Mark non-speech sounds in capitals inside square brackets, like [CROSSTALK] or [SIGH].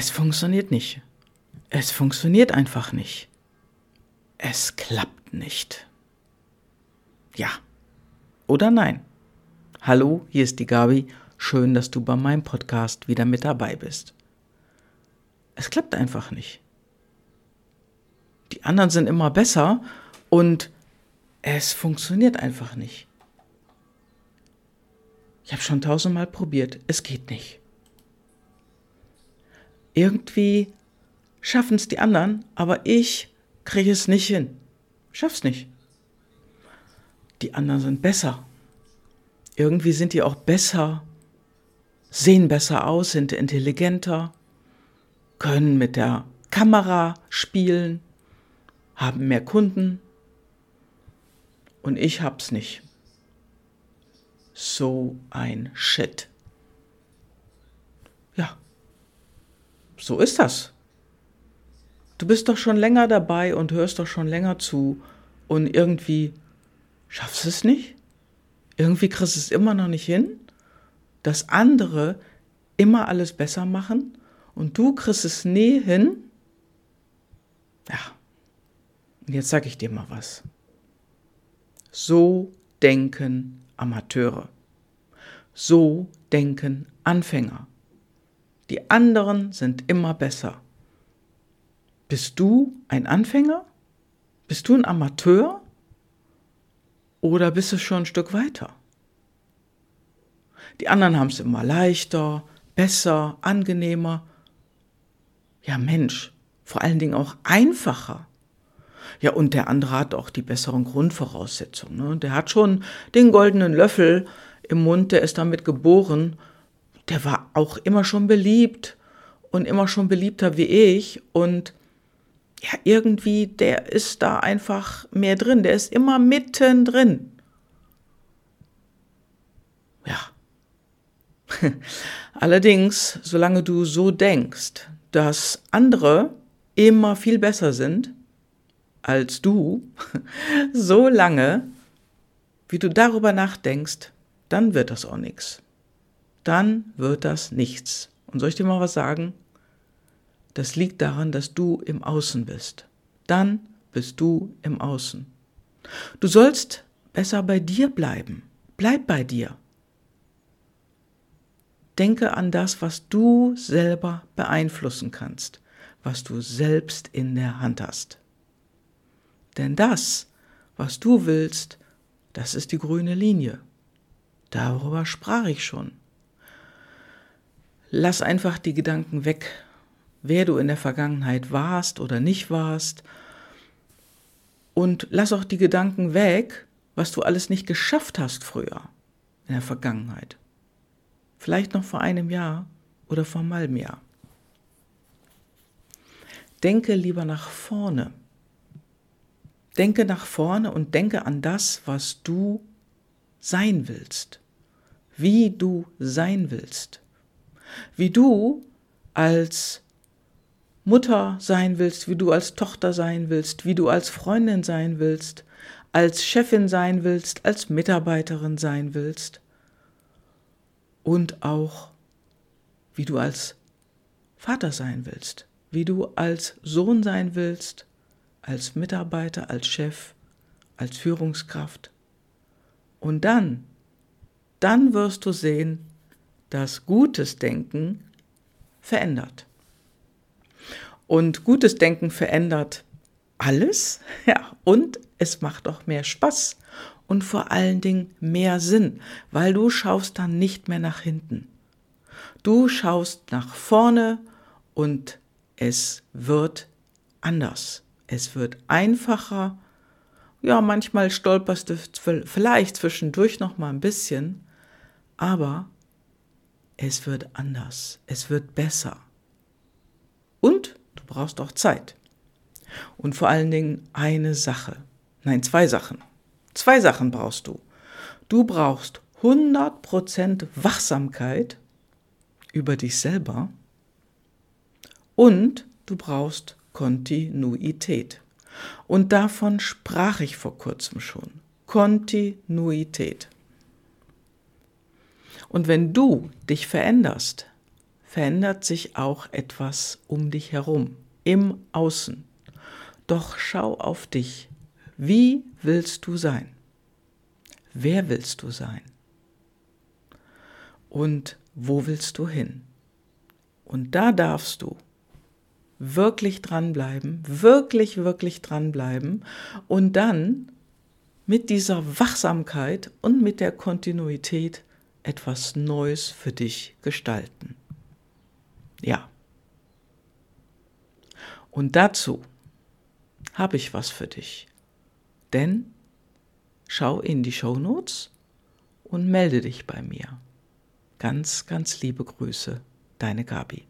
Es funktioniert nicht. Es funktioniert einfach nicht. Es klappt nicht. Ja. Oder nein? Hallo, hier ist die Gabi. Schön, dass du bei meinem Podcast wieder mit dabei bist. Es klappt einfach nicht. Die anderen sind immer besser und es funktioniert einfach nicht. Ich habe schon tausendmal probiert, es geht nicht. Irgendwie schaffen es die anderen, aber ich kriege es nicht hin. Schaff's nicht. Die anderen sind besser. Irgendwie sind die auch besser, sehen besser aus, sind intelligenter, können mit der Kamera spielen, haben mehr Kunden. Und ich hab's nicht. So ein Shit. Ja, so ist das. Du bist doch schon länger dabei und hörst doch schon länger zu und irgendwie schaffst es nicht? Irgendwie kriegst es immer noch nicht hin, dass andere immer alles besser machen und du kriegst es nie hin? Ja. Und jetzt sage ich dir mal was. So denken Amateure. So denken Anfänger. Die anderen sind immer besser. Bist du ein Anfänger? Bist du ein Amateur? Oder bist du schon ein Stück weiter? Die anderen haben es immer leichter, besser, angenehmer. Ja, Mensch, vor allen Dingen auch einfacher. Ja, und der andere hat auch die besseren Grundvoraussetzungen. Ne? Der hat schon den goldenen Löffel im Mund, der ist damit geboren der war auch immer schon beliebt und immer schon beliebter wie ich und ja, irgendwie, der ist da einfach mehr drin, der ist immer mittendrin. Ja. [LAUGHS] Allerdings, solange du so denkst, dass andere immer viel besser sind als du, [LAUGHS] so lange, wie du darüber nachdenkst, dann wird das auch nichts dann wird das nichts. Und soll ich dir mal was sagen? Das liegt daran, dass du im Außen bist. Dann bist du im Außen. Du sollst besser bei dir bleiben. Bleib bei dir. Denke an das, was du selber beeinflussen kannst, was du selbst in der Hand hast. Denn das, was du willst, das ist die grüne Linie. Darüber sprach ich schon. Lass einfach die Gedanken weg, wer du in der Vergangenheit warst oder nicht warst. Und lass auch die Gedanken weg, was du alles nicht geschafft hast früher, in der Vergangenheit. Vielleicht noch vor einem Jahr oder vor einem halben Jahr. Denke lieber nach vorne. Denke nach vorne und denke an das, was du sein willst, wie du sein willst wie du als Mutter sein willst, wie du als Tochter sein willst, wie du als Freundin sein willst, als Chefin sein willst, als Mitarbeiterin sein willst und auch wie du als Vater sein willst, wie du als Sohn sein willst, als Mitarbeiter, als Chef, als Führungskraft. Und dann, dann wirst du sehen, dass gutes Denken verändert. Und gutes Denken verändert alles, [LAUGHS] ja, und es macht auch mehr Spaß und vor allen Dingen mehr Sinn, weil du schaust dann nicht mehr nach hinten. Du schaust nach vorne und es wird anders. Es wird einfacher. Ja, manchmal stolperst du vielleicht zwischendurch noch mal ein bisschen, aber es wird anders, es wird besser. Und du brauchst auch Zeit. Und vor allen Dingen eine Sache. Nein, zwei Sachen. Zwei Sachen brauchst du. Du brauchst 100% Wachsamkeit über dich selber und du brauchst Kontinuität. Und davon sprach ich vor kurzem schon. Kontinuität. Und wenn du dich veränderst, verändert sich auch etwas um dich herum, im Außen. Doch schau auf dich. Wie willst du sein? Wer willst du sein? Und wo willst du hin? Und da darfst du wirklich dranbleiben, wirklich, wirklich dranbleiben und dann mit dieser Wachsamkeit und mit der Kontinuität etwas Neues für dich gestalten. Ja. Und dazu habe ich was für dich. Denn schau in die Shownotes und melde dich bei mir. Ganz, ganz liebe Grüße, deine Gabi.